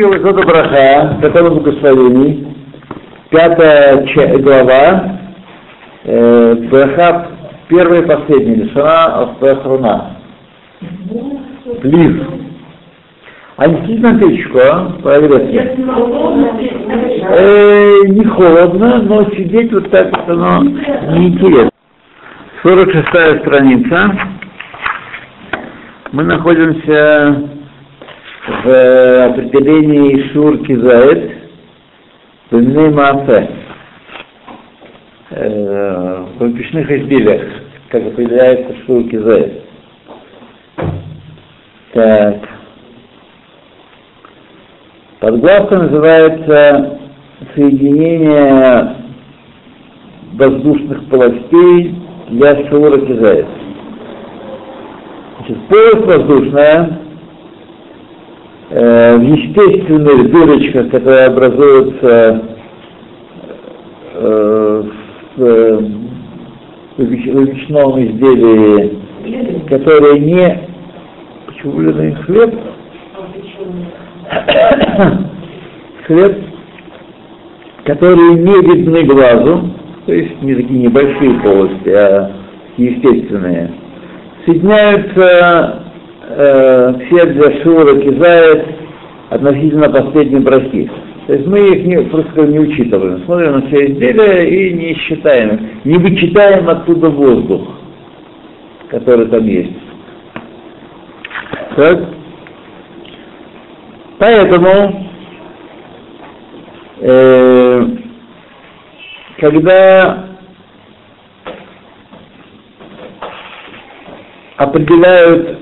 Зода Браха, закон благословений, пятая ча- глава, э, Браха, первая и последняя, Лишана Ахруна. Плив. А не на печку, а? Проверьте. Э, не холодно, но сидеть вот так вот оно неинтересно. 46 страница. Мы находимся в определении Шур Кизаэт в Маасе. Э, в печных изделиях, как определяется Шур Кизаэт. Так. Подглавка называется соединение воздушных полостей для Шура Кизаэт. Значит, полость воздушная э, в естественных дырочках, которые образуются э, в, э, в печном изделии, которые не... Почему блин, хлеб? хлеб, которые не видны глазу, то есть не такие небольшие полости, а естественные, соединяются э, все для Шура Кизает относительно последней брахи. То есть мы их не, просто не учитываем, смотрим на все изделия и не считаем, не вычитаем оттуда воздух, который там есть. Так? Поэтому, э, когда определяют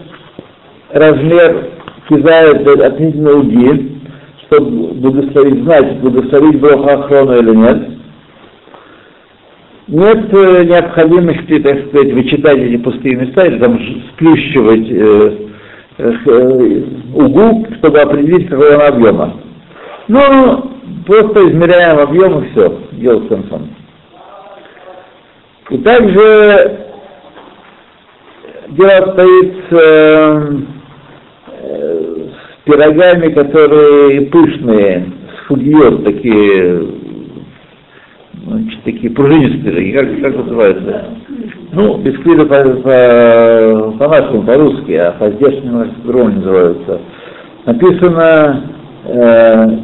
размер кизает относительно уги, чтобы благословить, знать, благословить Бога охрану или нет, нет необходимости, так сказать, вычитать эти пустые места или там сплющивать э, э, угу, чтобы определить, какого она объема. Ну, просто измеряем объем и все, дело с концом. И также дело обстоит с, э, пирогами, которые пышные, с фудьет, такие, значит, такие пружинистые, как, как называется? Ну, бисквиты по, по, по нашему, по-русски, а по здешнему по называются. Написано э,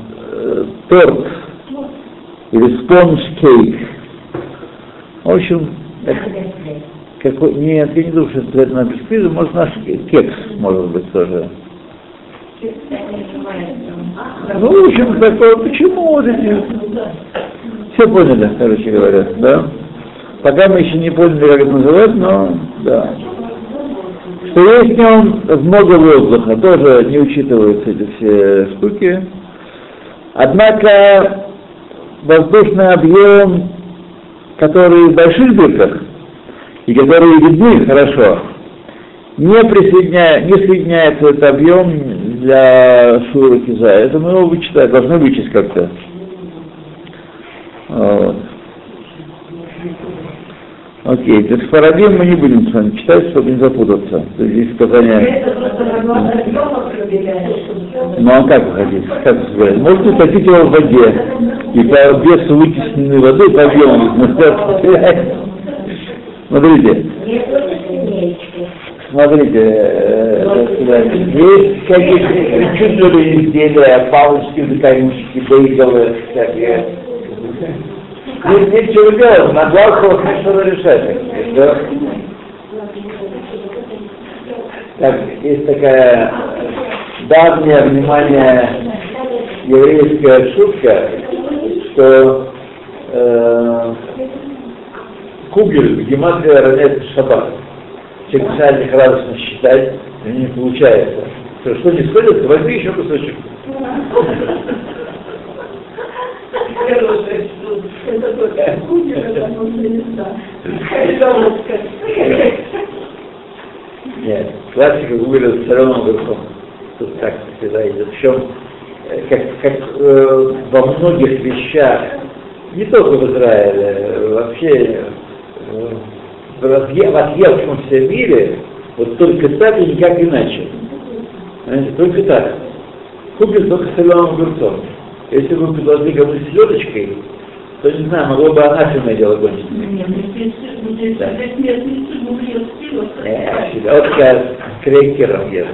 торт или спонж кейк. В общем, какой, нет, я не думаю, что это на бисквиты, может наш кекс, может быть, тоже. Ну, в общем, такое, почему вот эти... Все поняли, короче говоря, да? Пока мы еще не поняли, как это называть, но да. Что есть в нем много воздуха, тоже не учитываются эти все штуки. Однако воздушный объем, который в больших дырках, и которые видны хорошо, не, присоединя... не соединяется этот объем для шура киза. Это мы его вычитаем, должны вычесть как-то. Вот. Окей, то есть Фарадим мы не будем с вами читать, чтобы не запутаться. То есть здесь сказание... Ну а как вы хотите? Как вы сказали? Можете утопить его в воде. И по весу вытесненной воды по объему Смотрите. Смотрите, есть какие-то причудливые изделия, палочки, закорючки, бейгалы, всякие. Здесь нечего делать, на глазах что решать. Так, есть такая давняя, внимание, еврейская шутка, что э, кугель в гематрии равняется шаббат. Начинает лихорадочно считать, и не получается. Что, что не сходится, возьми еще кусочек. Нет, классика Гугля с соленым верхом. Тут так всегда идет. Причем, как, как э, во многих вещах, не только в Израиле, вообще э, в, разъ... в отъевшемся мире, вот только так и никак иначе. Понимаете, только так. купит только соленым огурцом. Если бы предложили кому-то селедочкой, то не знаю, могло бы она фирмное дело кончить. Нет, ну, если ну, если Да. опять местный суп, ест Э, селедка с крекером ест.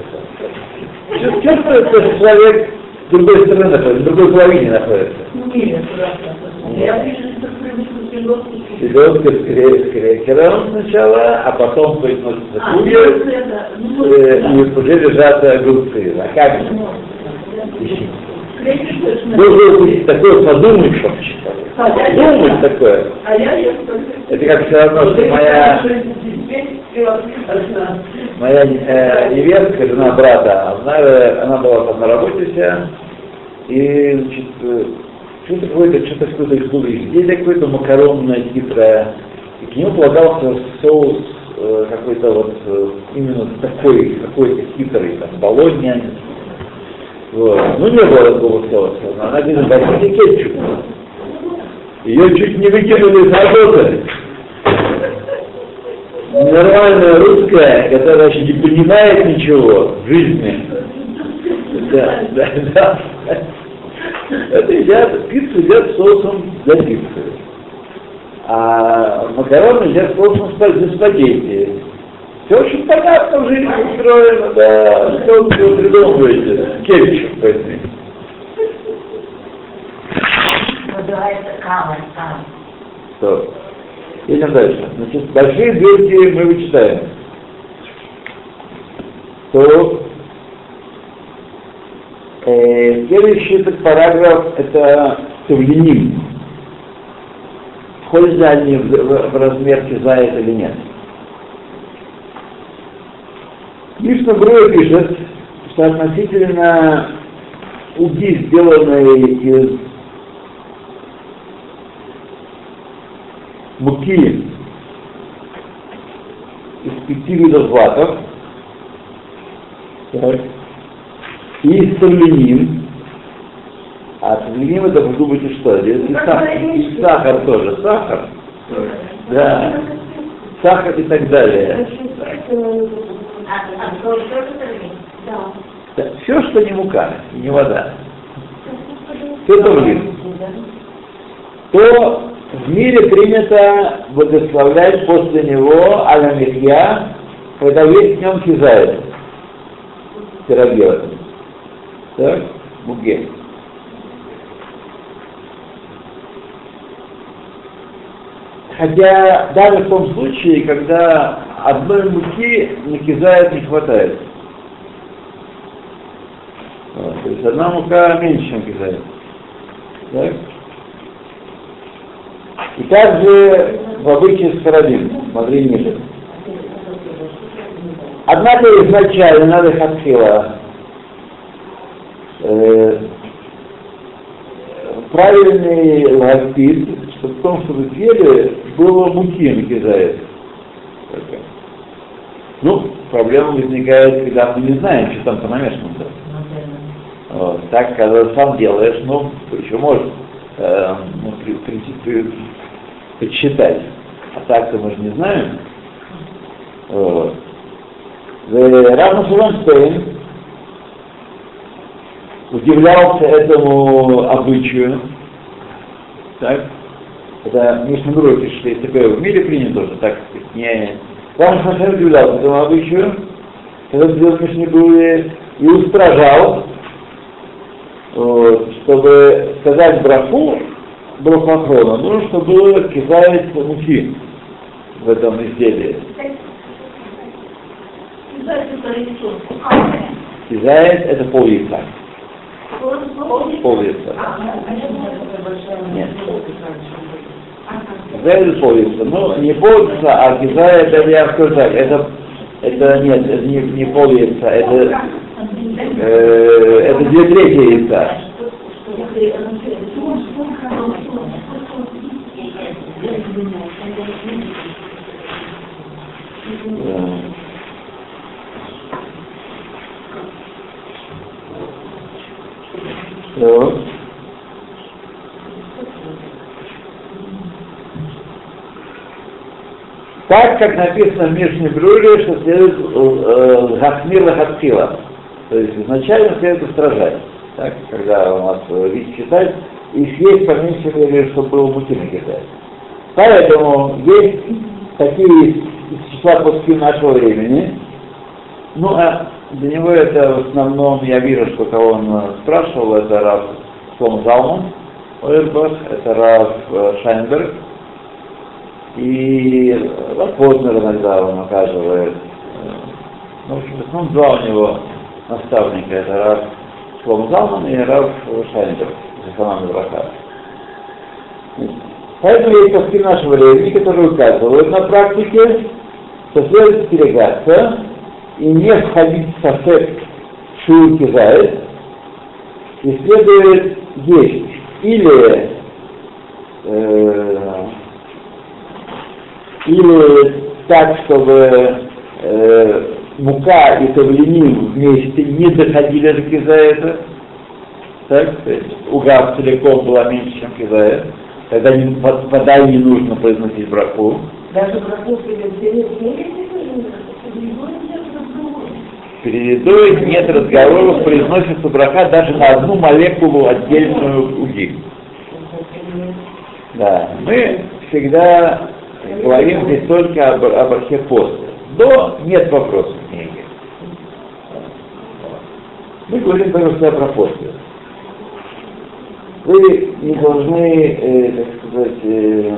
Чувствует, что человек с другой стороны находится, в другой половине находится. Нет, правда. Я вижу, с крекером сначала, а потом приносится А, ну, курьер, это, ну, э, и уже лежат огурцы. А как же? Ну. Должен быть такое А я Думать такое. А. Это как все равно, что моя, моя... э, невестка, жена брата, она, э, она была там на работе вся, и значит, э, что-то какое-то, что-то какое-то их было изделие какое-то макаронное, хитрое, и к нему полагался соус э, какой-то вот э, именно такой, какой-то хитрый, там, болонья. Вот. Ну, не было такого соуса. но Она говорит, возьмите кетчуп. Ее чуть не выкинули из работы. Нормальная русская, которая вообще не понимает ничего в жизни. Да, да, да. Это едят, пиццу едят соусом для пиццы. А макароны едят соусом для спагетти. Все очень понятно в жизни устроено, да. Что вы придумываете? Кетчуп возьми. Называется кава. Что? Едем дальше. Значит, большие дырки мы вычитаем. То э, следующий этот параграф это Тувлиним. Входят ли они в, в- в размер кизает или нет? Мишна Бруя пишет, что относительно уги, сделанной из муки из пяти видов злаков, так, и савленин, а савленин это вы думаете что? И, и сахар, и сахар тоже, сахар, да, сахар и так далее. Это Да. Все, что не мука, не вода, все тавлин, то в мире принято благословлять после него аля когда весь днем кизает. Пироги в этом. Так? Муге. Хотя даже в том случае, когда одной муки на кизает не хватает. Вот, то есть одна мука меньше, чем. Так? И также в обычае Сфарадим, смотри ниже. Однако изначально надо хатхила э, правильный логопед, что в том, чтобы в теле было муки накидает. Ну, проблема возникает, когда мы не знаем, что там понамешано-то. Вот. Так, когда сам делаешь, ну, еще может э, ну, при- принципе, подсчитать. А так-то мы же не знаем. Вот. Равно Шуленштейн удивлялся этому обычаю. Так? Это Мишна Бруя пишет, что есть такое в мире принято тоже, так сказать, не... Равно Шуленштейн удивлялся этому обычаю, когда сделал Мишна Бруя и устражал, вот, чтобы сказать браху брахохрона, нужно, чтобы было кизает муки в этом изделии. Кизает это пол яйца. Пол яйца. Нет. Кизает это пол яйца. Ну, не пол яйца, а кизает, это я скажу так, это, это нет, это не, не пол яйца, это, э, это две трети яйца. Так. Так, как написано в Мишне Брюле, что следует э, Гахмир Лахатхила. То есть изначально следует устражать. так, когда у нас э, вид читать, и съесть по меньшей мере, чтобы было муки на Китае. Поэтому есть такие из числа после нашего времени. Ну, а для него это в основном, я вижу, что кого он э, спрашивал, это Раф Слом Залман, Ойербах, это Раф э, Шайнберг, и Раф Познер иногда он оказывает. Ну, в общем, в основном два у него наставника, это Раф Слом Залман и Раф Шайнберг, Заханам Браха. Поэтому есть паски нашего времени, которые указывают на практике, что следует остерегаться и не входить в сосед шурки заяц, и следует есть. Или э, или так, чтобы э, мука и тавлиним вместе не доходили до кизаэта, так, то есть угар целиком была меньше, чем кизаэт, тогда не, вода не нужно произносить браху. Даже браху перед Перед едой нет разговоров, произносится браха даже на одну молекулу отдельную уги. Да, мы всегда говорим здесь только об, об архе. До нет вопросов никаких. Мы говорим только про после. Вы не должны, э, так сказать, э,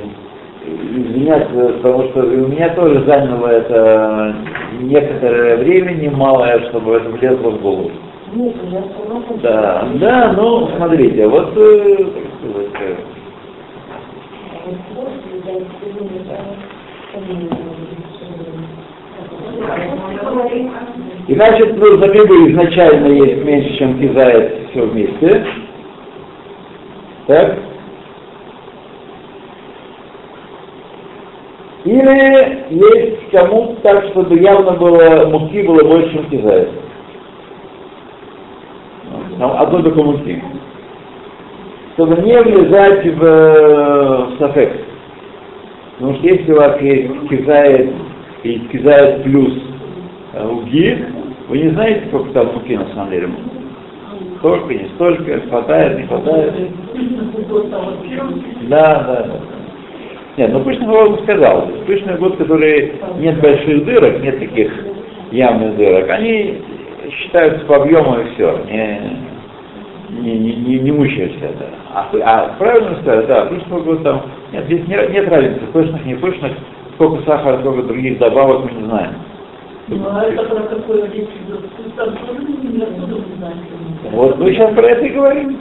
извиняться, потому что у меня тоже заняло это некоторое время, немалое, чтобы это влезло в голову. Нет, я согласна. Да, да, ну, смотрите, вот, э, сказать, э, и значит, ну, за рыбы изначально есть меньше, чем кизает все вместе. Так? Или есть кому так, чтобы явно было, муки было больше, чем кизает. Там одно только муки. Чтобы не влезать в, в сафек. Потому что если у вас есть кизает и кизает плюс э, уги, вы не знаете, сколько там муки на самом деле. Столько, не столько, хватает, не хватает. Да, да, да. Нет, ну пышный год сказал. Пышный год, который нет больших дырок, нет таких явных дырок, они считаются по объему и все. Не, не, не, не, не мучаешься это. А, а правильно сказать, да, пышный год там, нет, здесь нет, нет разницы, пышных, не пышных, сколько сахара, сколько других добавок мы не знаем. Ну, а это про какое речь идет? Там тоже не знаете? Вот мы сейчас про это и говорим.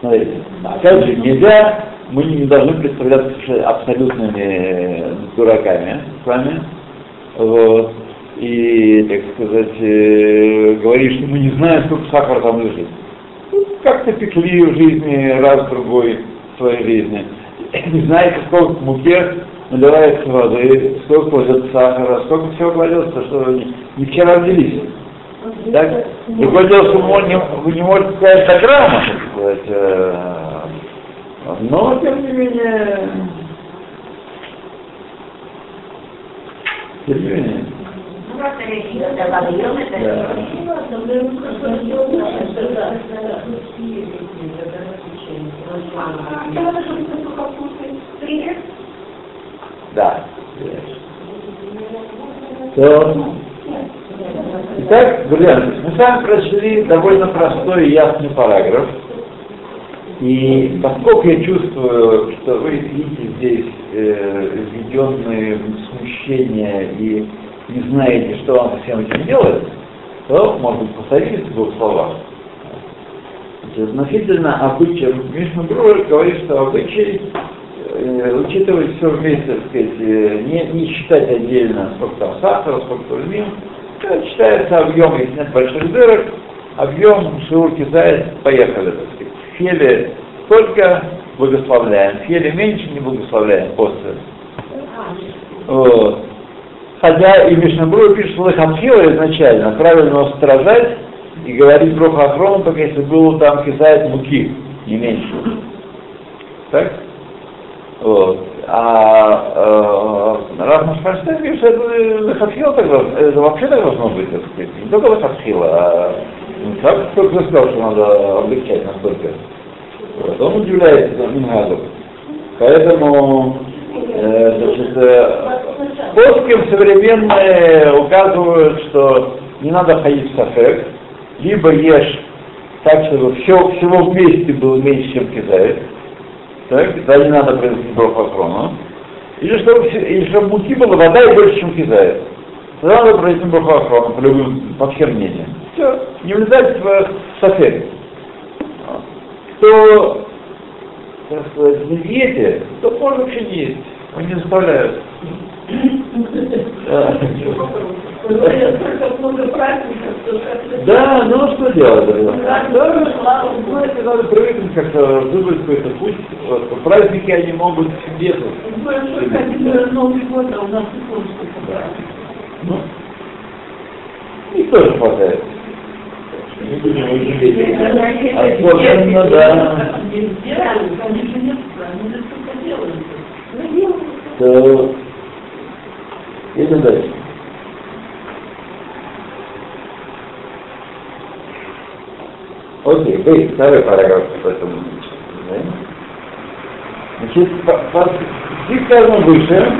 Смотрите, опять же, нельзя, мы не должны представляться абсолютными дураками с вами. Вот. И, так сказать, э, говорить, что мы не знаем, сколько сахара там лежит. Ну, Как-то пекли в жизни раз-другой в своей жизни. Не знаете, сколько в муке наливается воды, сколько кладется сахара, сколько всего кладется, что вы не, не вчера родились. Так? Другое дело, что вы не, вы не можете сказать до грамма, так сказать, э, но, тем не менее, тем не менее, Ну, да. То, итак, друзья, мы с вами прочли довольно простой и ясный параграф. И поскольку я чувствую, что вы видите здесь э, введенные в смущение и не знаете, что вам со всем этим делать, то, может быть, повторите в двух словах. Значит, относительно обычая, Мишна Бруер говорит, что обычай э, учитывать все вместе, так сказать, э, не, не считать отдельно, сколько там сахара, сколько тульмин, это считается объем, если нет больших дырок, объем шелурки заяц, поехали, так сказать. В феле только благословляем, феле меньше не благословляем после. Вот. Хотя и Мишнабрур пишет, что Лехамхила изначально правильно устражать и говорить про Хахрон, только если было там кисает муки, не меньше. Так? Вот. А э, Раф Машфанштейн говорит, что это Лехамхила так должно, это вообще так должно быть, так сказать. Не только Лехамхила, а так кто сказал, что надо облегчать настолько. Вот. Он удивляется Мингазу. Поэтому, э, значит, э, современные указывают, что не надо ходить в сафек, либо ешь так, чтобы все, всего вместе было меньше, чем кидает. Так, тогда не надо произносить брохохрону. Или чтобы, или чтобы муки было вода и больше, чем кидает. Тогда надо произносить брохохрону по любым, по всем мнениям. Все, не влезать в сафек. Кто, так сказать, не диете, то можно вообще не есть. Он не заставляют. Да. Много праздников, что ну делать? Да, да, знаете, надо привыкнуть как-то, выбрать какой-то путь. Праздники они могут где-то. Новый год, а у нас и просто Ну, их тоже хватает. Только делают. То... Идем дальше. Окей, бей, второй параграф в этом. да? Значит, по, по, здесь сказано выше,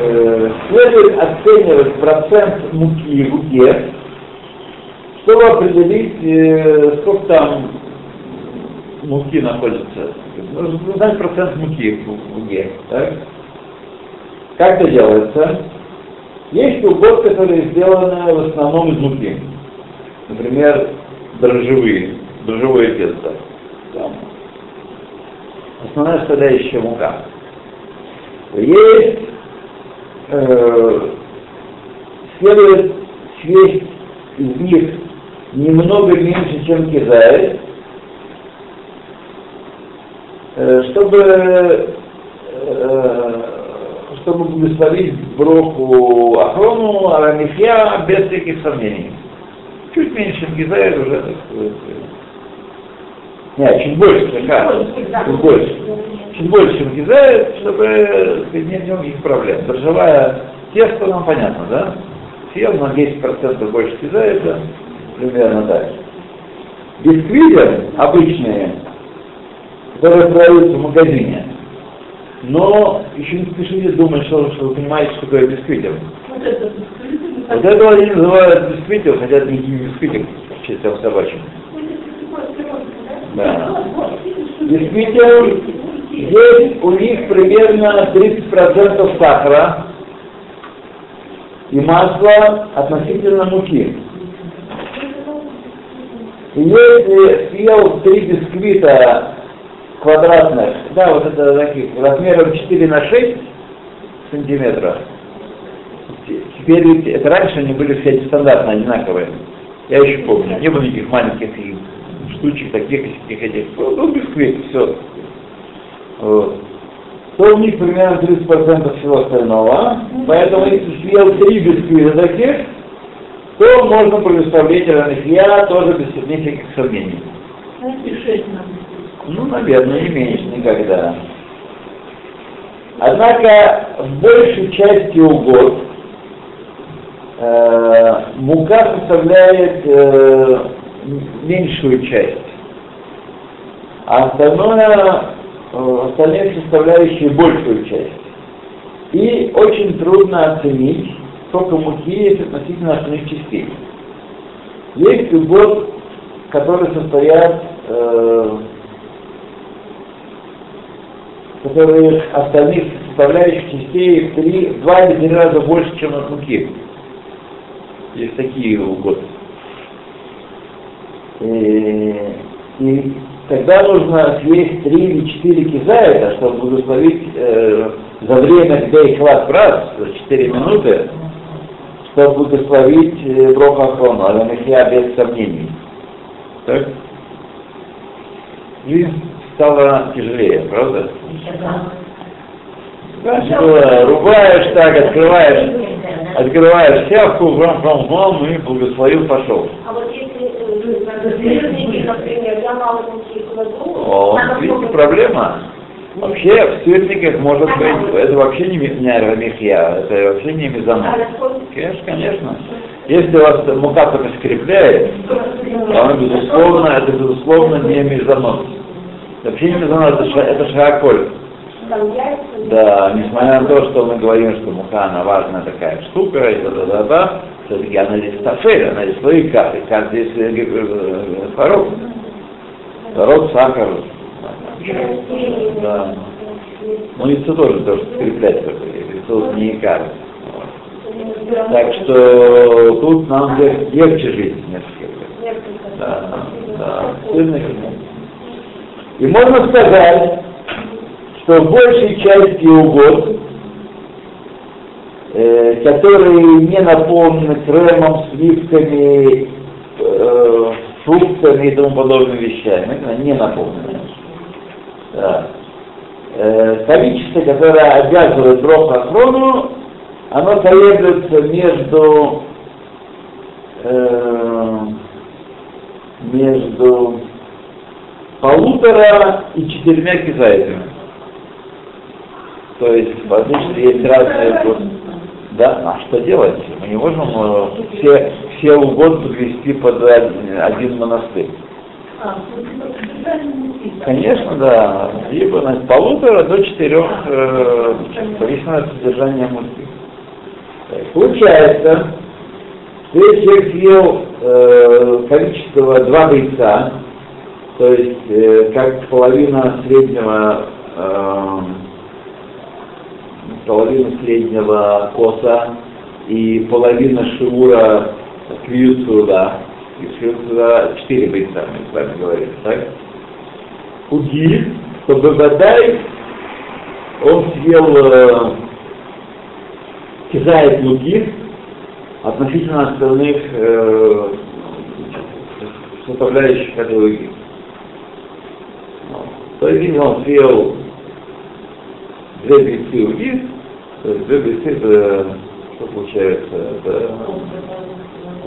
э, следует оценивать процент муки в уге, чтобы определить, э, сколько там муки находится. Нужно узнать процент муки в, уге. Так? Как это делается? Есть угод, которые сделаны в основном из муки. Например, дрожжевые, дрожжевое тесто. Там. Основная составляющая мука. Есть, э, следует съесть из них немного меньше, чем кизает, э, чтобы, э, чтобы благословить броху Ахрону, Арамифья без всяких сомнений. Чуть меньше, чем Гизаэль уже, так сказать. Нет, чуть больше, да, чуть больше. Чуть больше, чем Гизаэль, чтобы сказать, нет никаких проблем. Дрожжевая тесто, нам понятно, да? Съел на 10% больше Гизаэля, примерно так. Бисквиты обычные, которые продаются в магазине, но еще не спешите думать, что, что вы понимаете, что такое бисквитер. Вот это бисквиты, Вот это они называют бисквитер, хотя это не бисквитер, чисто собачьим. Да. Бисквитер, есть у них примерно 30% сахара и масла относительно муки. Если съел три бисквита квадратных, да, вот это таких, размером 4 на 6 сантиметра, теперь это раньше они были все стандартно одинаковые. Я еще помню, не было никаких маленьких штучек таких, таких этих. Ну, ну, бисквит, все. Вот. То у них примерно 30% всего остального. Поэтому если съел три бисквита таких, то можно предоставлять ранахия тоже без сомнений. знаете, шесть нам. Ну, наверное, не меньше никогда. Однако в большей части угод э, мука составляет э, меньшую часть, а остальное, э, остальные составляющие большую часть. И очень трудно оценить, сколько муки есть относительно остальных частей. Есть угод, которые состоят э, которые остальных составляющих частей в три, в два или три раза больше, чем от муки. Есть такие угоды. И, и тогда нужно съесть три или четыре кизаита, чтобы благословить э, за время, когда их хват брат, за четыре минуты, чтобы благословить э, Брохахрону, Аламихия без сомнений. Так? Жизнь стала тяжелее, правда? Раньше было, рубаешь так, открываешь, открываешь сявку, врам, врам, врам, и благословил, пошел. А вот если э, например, я мало кладу, О, видите, проблема. Вообще в сырниках может быть, это вообще не, ми- не аромихия, это вообще не мезонос. Конечно, конечно. Если у вас мука только скрепляет, то она, безусловно, это, безусловно, не мезонос. Вообще не мезонос, это, ша, это яйца. Да, несмотря на то, что мы говорим, что мука, она важная такая штука, и да-да-да-да, все-таки она здесь тафель, она здесь свои карты, карты здесь творог. Творог, сахар. Да. Ну, яйцо тоже, тоже скреплять яйцо не карты. Так что тут нам лег- легче жить несколько. Да, да. И можно сказать, что большей части угод, э, которые не наполнены кремом, сливками, э, фруктами и тому подобными вещами, не наполнены. Да. Э, количество, которое обязывает брох охрону, оно колеблется между э, между полутора и четырьмя кизайтами. То есть, возможно, есть разные... Да, а что делать? Мы не можем э, все, все угод подвести под один монастырь. Конечно, да. Либо на полутора до четырех, э, зависит от содержания муки. Так, Получается, если человек съел э, количество два яйца, то есть э, как половина среднего э, половина среднего коса и половина шиура квиюцуда, и шиуцуда четыре яйца, мы с вами говорили, так? Уги, то Бабадай, он съел э, кизает луги относительно остальных э, составляющих этой луги. То есть он съел две бельцы уги, то есть две бельцы это что получается? Это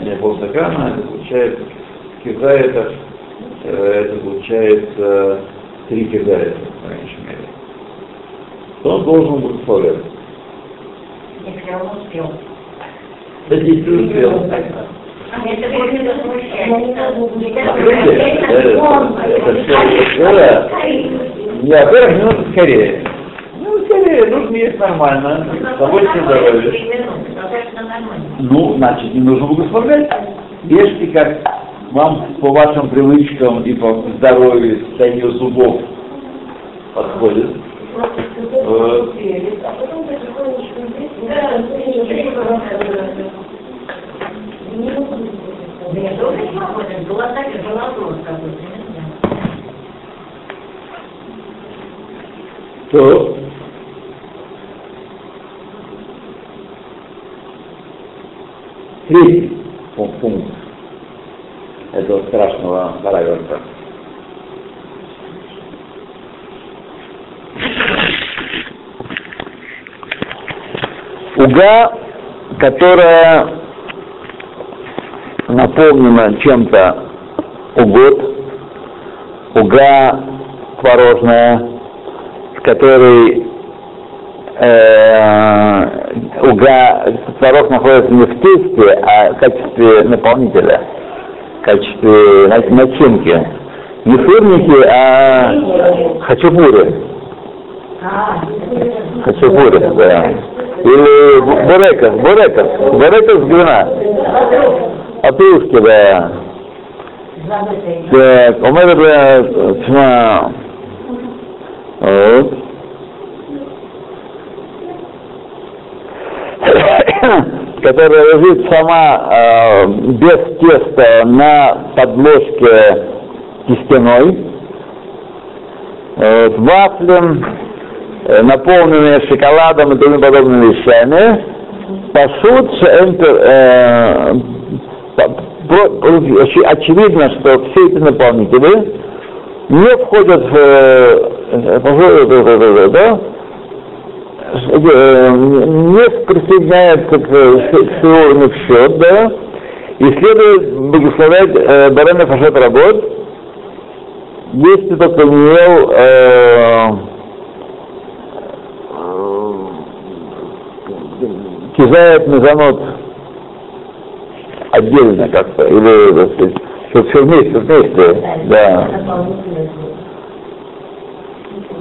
не полстакана, это получается кизаетов, э, это получается три кизаета, по меньшей мере. То он должен благословлять. Если он успел. Да если успел. Будет это э, это все, это, не, во-первых, не нужно скорее. Ну, нужно есть нормально, с удовольствием здоровье. Ну, значит, не нужно благословлять. Ешьте, как вам по вашим привычкам и по здоровью, состоянию зубов подходит. Э, А потом потихонечку здесь, Я тоже не могу, это была так, голодос какой-то. То третий пун- пункт этого страшного параграфа. Уга, которая наполнена чем-то угод, уга творожная, в которой э, уга, творог находится не в тесте, а в качестве наполнителя, в качестве на- начинки. Не сырники, а хачапури. Хачапури, да. Или бу- бурекос, бурекос, бурекос гвина. Отрушки, да. Так, у меня тьма. Вот. Которая лежит сама э, без теста на подложке кистяной. Вот, вафли, э, наполненные шоколадом и другими подобными вещами. Пашут, э, очевидно, что все эти наполнители не входят в э, э, э, да, э, не присоединяется к сеору в счет, да, и следует благословлять э, Барена Фашет работ, если только не ел э, э, кизает мезонот отдельно как-то, или, так сказать, все вместе, вместе, да.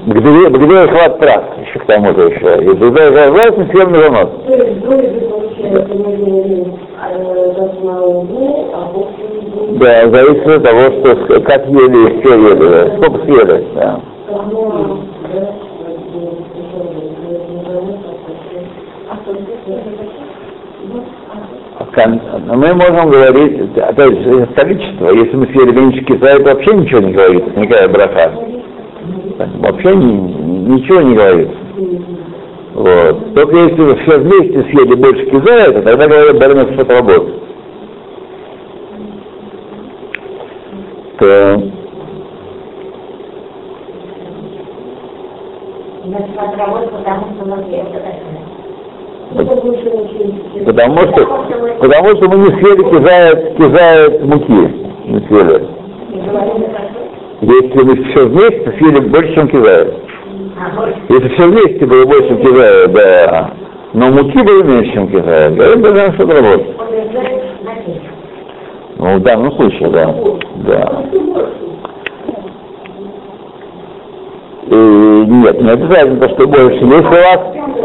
Где, где хват прав, еще к тому же еще. И туда должна углу, а после Да, зависит от того, что, как ели и что ели, да. сколько съели, да. А кон- Мы можем говорить, опять же, количество. Если мы съели меньше киса, это вообще ничего не говорит, никакая браха. Вообще ни- ничего не говорит. Вот. Только если вы все вместе съели больше киза, тогда говорят, что-то работает. То потому что. Потому что, мы не съели кизает, кизает муки. Не съели. Если мы все вместе съели больше, чем больше. Если все вместе было больше, чем кизает, да. Но муки было меньше, чем. Говорит, да, что работает. Подтверждает значение. Ну, в данном случае, да. Да. И нет, не обязательно, то, что больше. Если у вас,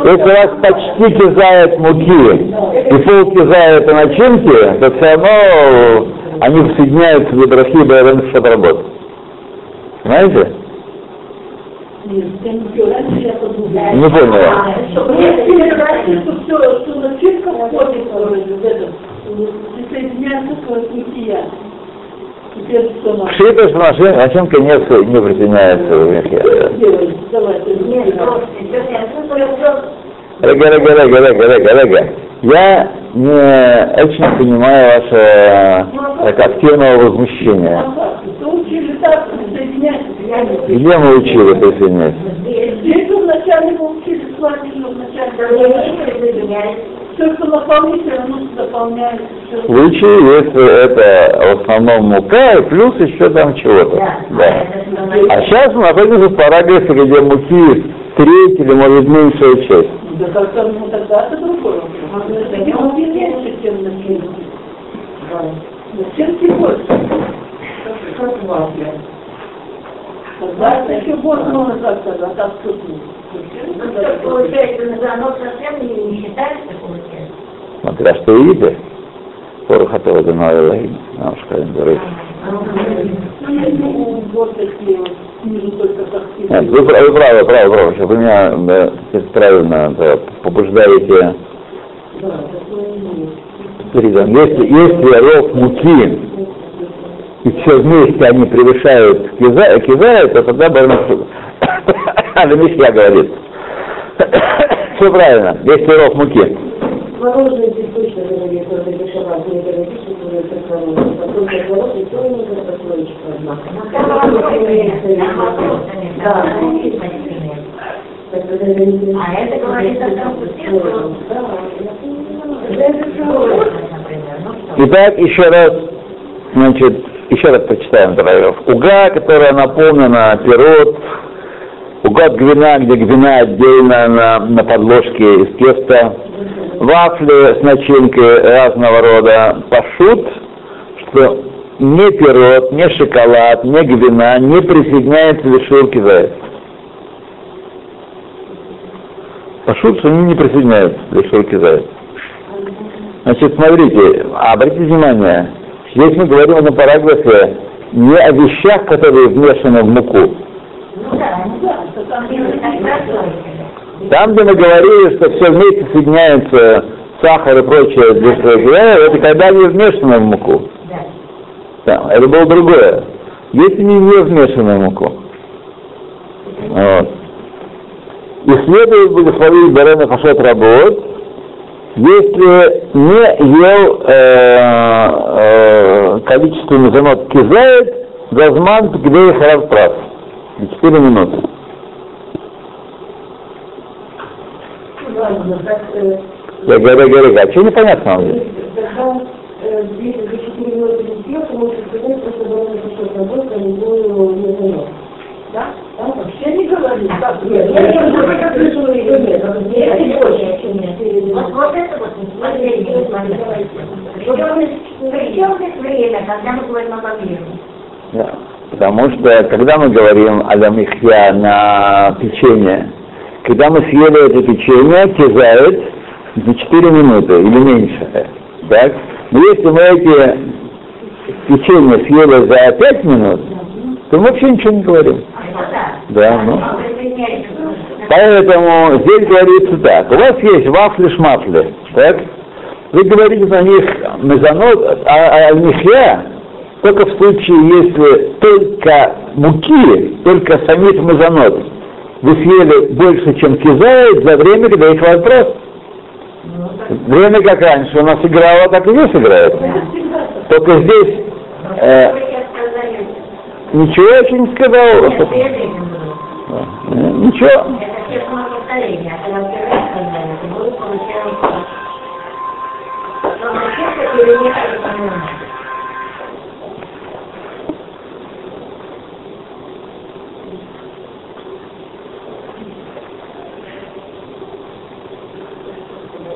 если у вас почти кизает муки и пол кизает начинки, то все равно они соединяются в дрохи и что работает. Понимаете? Не поняла. что что начинка входит в этот, присоединяется к мытья. Теперь что нам Шита, что наша начинка не, присоединяется в мехе. Рега, рега, рега, рега, рега, рега. Я не очень понимаю ваше э, так, возмущения. Что учили так, присоединяется? Я не Где мы учили присоединяться? Здесь мы вначале мы учили с вами, что вначале все, что дополняется. В Все. случае, если это в основном мука и плюс еще там чего-то. Да. Да. А сейчас мы находимся в параграфе, где муки треть или, может, меньшая часть. Да как-то, ну, тогда это другое. Муки меньше, чем начинки. Начинки больше. Как важно. Это еще больше можно сказать, а Ну, что, получается, оно совсем не, считается, получается. Смотря что. Ну, вот такие вот, снизу только как Нет, вы, пра- вы правы, правы, правы, что вы меня правильно да, побуждаете. Да, такое есть. Смотрите, если, если ров муки и все вместе они превышают киза, киза то тогда барнасу. Мишья говорит. Все правильно, если ров муки. Мороженое здесь точно говорит, что это дешевле, не говорит, что это хорошее. Потом я говорю, что это не картофелечка, однако. Ну. А это говорит о том, что все это Например, ну что? Итак, еще раз, значит, еще раз прочитаем параграф. Уга, которая наполнена пирот, уга от гвина, где гвина отдельно на, на подложке из теста, вафли с начинкой разного рода, пашут, что ни пирот, ни шоколад, ни гвина не присоединяется к шурке заяц. Пашут, что они не присоединяются к шурке заяц. Значит, смотрите, обратите внимание, здесь мы говорим на параграфе не о вещах, которые вмешаны в муку. Там не. Там, где мы говорили, что все вместе соединяется сахар и прочее, для своего это когда они вмешаны в муку. Да, это было другое. Если не, не вмешаны в муку. Вот. И следует благословить Барена Фашот работ, если не ел э, э, количество мезонот кизает, газман гдей харав прав. 4 минуты. Так, э, Я говорю, говорю, а что непонятно вам здесь? Тогда э, две- за четыре минуты не съел, то может сказать, просто было не что работа, не было не занят. Да? Да? Вообще не говорит. Так, нет, я не знаю, как вы говорите, нет, Нет, нет, не не очень, очень. нет. Да. Потому что, когда мы говорим о дамихья на печенье, когда мы съели это печенье, кизает за 4 минуты или меньше. Так? Но если мы эти печенье съели за 5 минут, то мы вообще ничего не говорим. Да, ну. Поэтому здесь говорится так. У вас есть вафли-шмафли, так? Вы говорите на них мезонот, а, а нихья только в случае, если только муки, только самих мезонот вы съели больше, чем кизает за время, когда их вопрос. Время как раньше у нас играло, так и здесь играет. Только здесь э, ничего я еще не сказал. Ничего.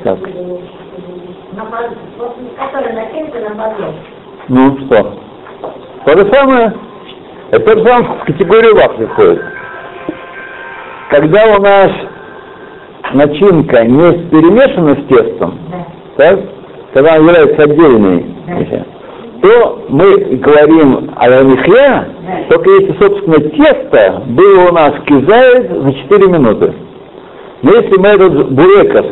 Так. Ну что? То же самое. Это же в категорию вафли входит. Когда у нас начинка не перемешана с тестом, Да. так, когда она является отдельной, Да. то мы говорим о Да. только если, собственно, тесто было у нас кизает за 4 минуты. Но если мы этот бурекос,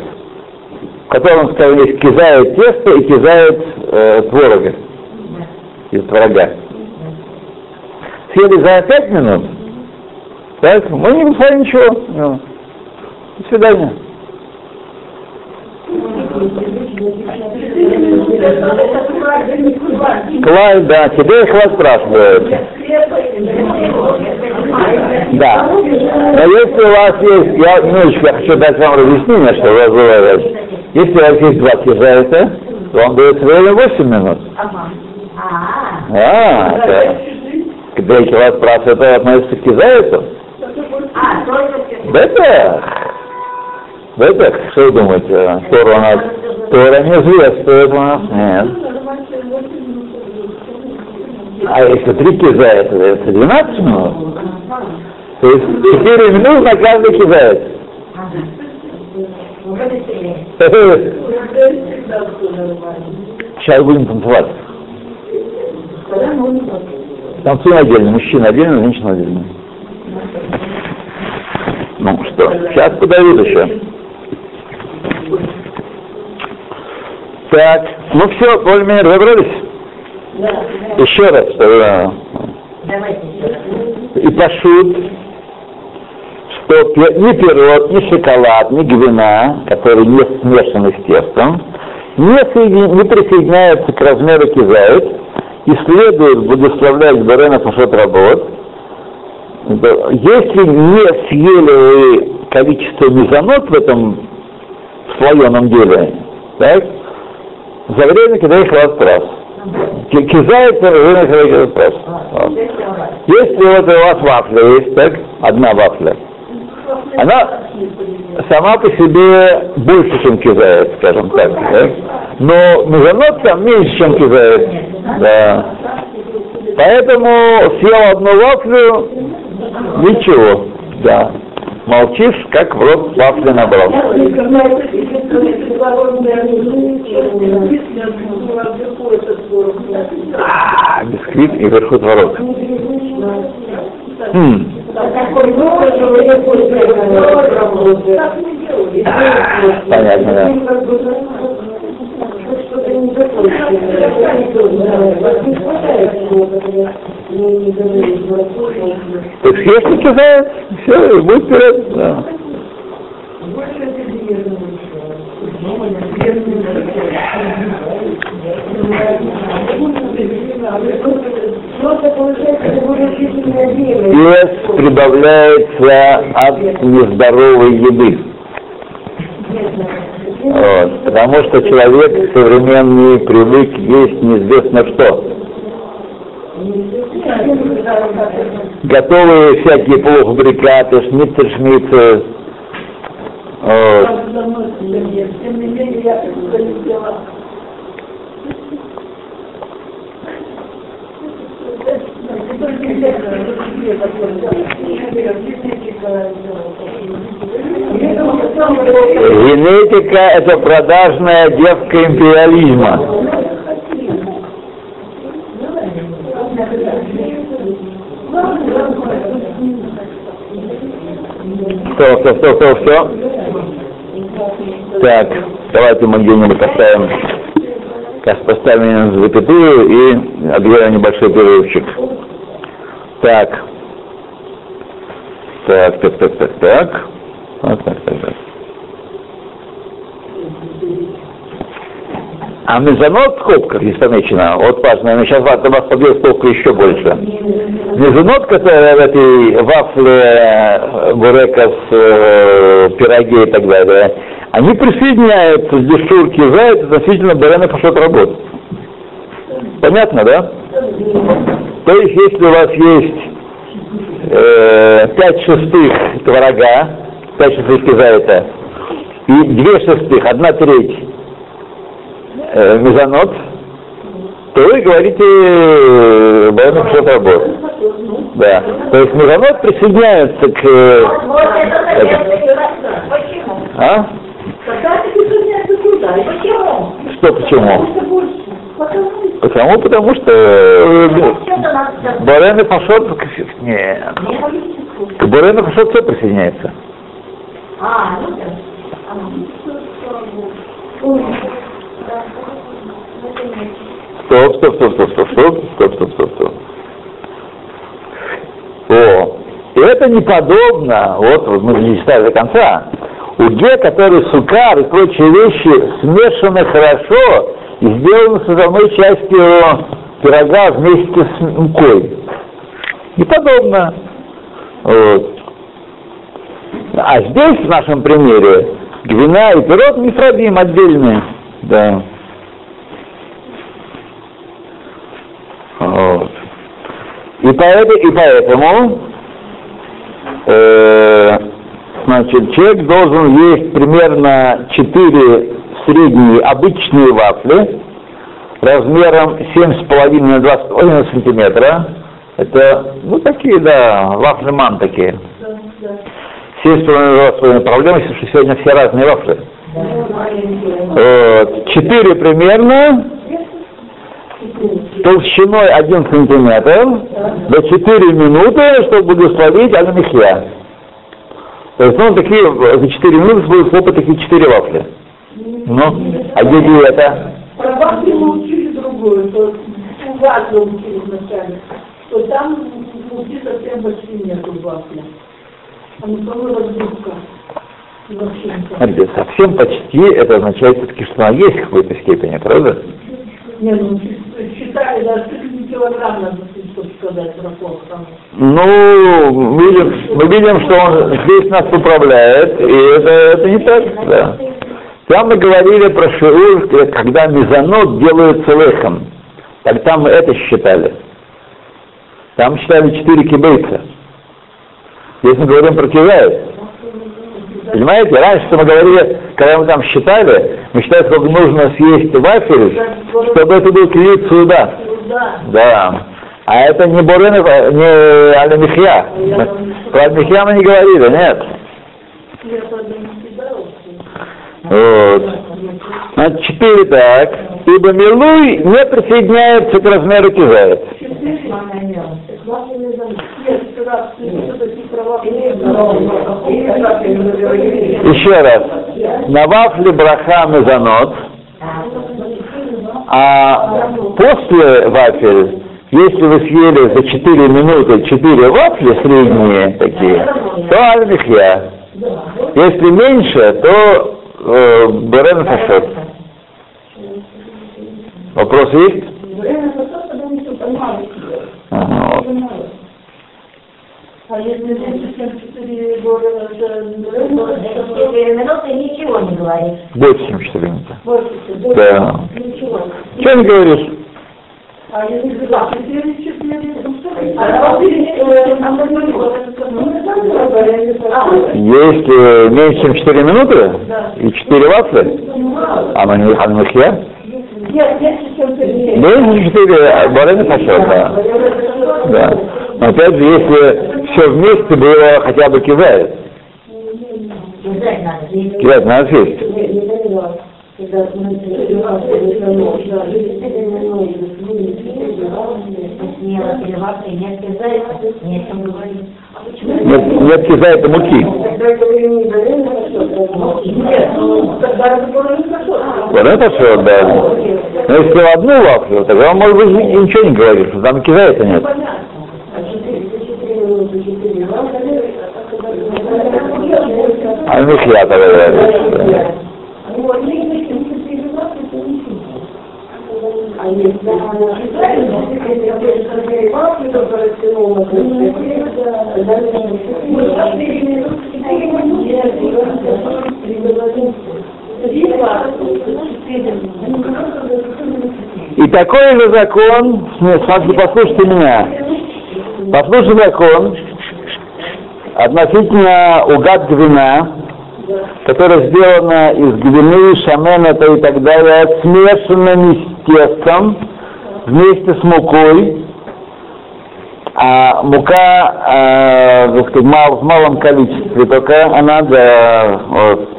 в котором, скажем, есть кизает тесто и кизает э, творога, из творога, съели за 5 минут, так, мы не писали ничего. Ну, До свидания. Клай, да, тебе их вас спрашивают. Да. Но если у вас есть, я немножечко я хочу дать вам разъяснение, что вас бывает. Если у вас есть два кизайта, то вам дается время 8 минут. Ага. А, А, да. Когда я вас спрашиваю, это относится к кизайту? А, только все. Бетах. Бетах, что вы думаете? Тора у нас, Тора не известствует у нас, нет. А если три кизайта, это 12 минут? То есть 4 минуты на каждый быстрее. Сейчас будем танцевать. Танцуем отдельно, мужчина отдельно, женщина отдельно. Ну что, сейчас подают еще. Так, ну все, более-менее разобрались? Еще раз, раз. и пошут, что ни пирог, ни шоколад, ни гвина, которые не смешаны с тестом, не, соедин- не присоединяются к размеру кизает и следует благословлять Барена Пашот работ. Если не съели вы количество мезонот в этом слоеном деле, так, за время, когда их вопрос. Кизает за время, когда их вопрос. Вот. Если вот у вас вафля есть, так, одна вафля, она сама по себе больше, чем кизает, скажем так, да? но мезонот там меньше, чем кизает. Да. Поэтому съел одну вафлю, ничего, да. Молчишь, как в рот вафли набрал. А, бисквит и вверху творог. Хм. Понятно, да. Так съешь кидает, все, будет вперед. Да. Вес прибавляется от нездоровой еды. Вот, потому что человек современный привык есть неизвестно что. Готовые всякие полуфабрикаты, шницы, шмицы. Вот. Генетика – это продажная девка империализма. Все, все, все, все, все. Так, давайте мы где-нибудь поставим, сейчас поставим запятую и объявим небольшой перерывчик. Так. Так, так, так, так, так. Вот так, так, так. А мезонот в скобках здесь помечено. Вот важно, наверное, сейчас вас, вас побьет скобку еще больше. Мезонот, который в этой вафле, э, бурекос, э, пироге и так далее, они присоединяются с дешурки заяц относительно барана пошот работ. Понятно, да? То есть, если у вас есть э, 5 шестых творога, пять шестых за это. И две шестых, одна треть э, мезонот, то вы говорите э, Байон Шатабор. Да. То есть мезонот присоединяется к... Э, а? Что почему? Потому, потому что Барен и Фашот... Нет. К Барен и все присоединяется. А, ну да. Стоп, стоп, стоп, стоп, стоп, стоп, стоп, стоп, стоп, стоп. О, это не подобно, вот, вот мы не читали до конца, уге, который сукар и прочие вещи смешаны хорошо и сделаны составной частью пирога вместе с мукой. Не подобно. Вот. А здесь, в нашем примере, гвина и пирог мифрабим отдельные. Да. Вот. И, поэтому, и поэтому э, значит, человек должен есть примерно 4 средние обычные вафли размером 7,5 на 2,5 сантиметра. Это, ну, такие, да, вафли-мантаки. 7,5 раз своими проблемами, потому что сегодня все разные вафли. Четыре примерно толщиной один сантиметр до 4 минуты, чтобы благословить Аль-Михья. То есть, ну, такие, за четыре минуты будут слопать такие четыре вафли. Ну, а где это? Про вафли мы учили другую, то у вас учили вначале, что там внутри совсем большие нету вафля. А так. Смотрите, совсем почти, это означает все-таки, что она есть в какой-то степени, правда? Не, ну считали, даже 30 килограмм надо, чтобы сказать плохо. Ну, мы видим, мы видим, что он здесь нас управляет, и это, это не так, да. Там мы говорили про шиур, когда мезонот делается лехом. Тогда мы это считали. Там считали 4 кибейца. Здесь мы говорим про кизайт. Понимаете, раньше мы говорили, когда мы там считали, мы считали, сколько нужно съесть вафель, чтобы это был килит суда. Да. А это не Борен, не Аль-Михья. Про Аль-Михья мы не говорили, нет. Вот. Значит, четыре так. Ибо Милуй не присоединяется к размеру кизает. Еще раз. На вафле браха мезонот, а после вафель, если вы съели за 4 минуты 4 вафли средние такие, то аль-михья. Если меньше, то э, берем фашот. Вопрос есть? Ага. А если 274 года, это... минуты ничего не говорит. Больше, чем 4 минуты. Да. Ничего. Что не говоришь? А если два, то если меньше, чем 4 минуты и 4.20, оно не Ханмахия? Нет, меньше, чем 4 Меньше, чем 4, а Барен да. Да. Опять же, если все вместе было хотя бы кизает. Кидать надо. съесть. Нет. Нет, нет кизает муки. Тогда это это пошел, да. Но если одну вафлю, тогда он, может быть, ничего не говорит, что там кизает нет. Понятно. А четыре, за ну я говорят. И такой же закон, смотрите, послушайте меня. Послушайте закон относительно угад гвина, которая сделана из гвины, шамената и так далее, смешанными с тестом вместе с мукой. А мука э, сказать, мал- в малом количестве только она, да, вот.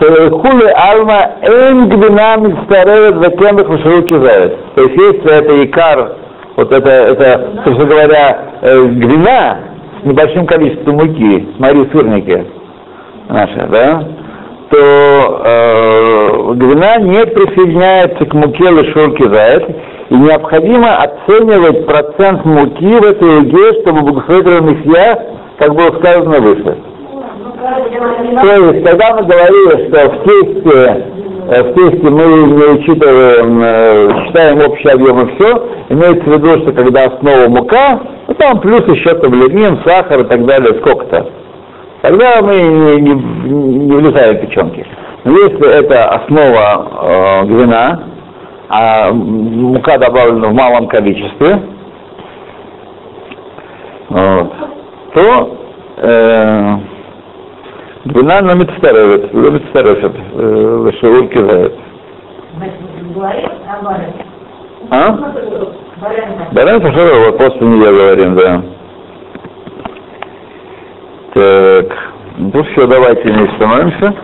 Хули алма эйн гвина мицтаревет векембек вышеруки зает. То есть если это икар, вот это, это, собственно говоря, э, гвина с небольшим количеством муки, смотри, сырники наши, да, то э, гвина не присоединяется к муке лишурки зает, и необходимо оценивать процент муки в этой еде, чтобы благословительный месья, как было сказано выше. То есть, когда мы говорили, что в тесте, в тесте мы учитываем, э, считаем общий объем и все, имеется в виду, что когда основа мука, ну там плюс еще таблетин, сахар и так далее, сколько-то. Тогда мы не, не, не влезаем в печенки. Но если это основа э, гвина, а мука добавлена в малом количестве, вот, то э, Гвина на мецтаревет, на мецтаревет, лошевой кизает. Говорит, а барен. А? Пошел, вот после нее говорим, да. Так, ну все, давайте не становимся.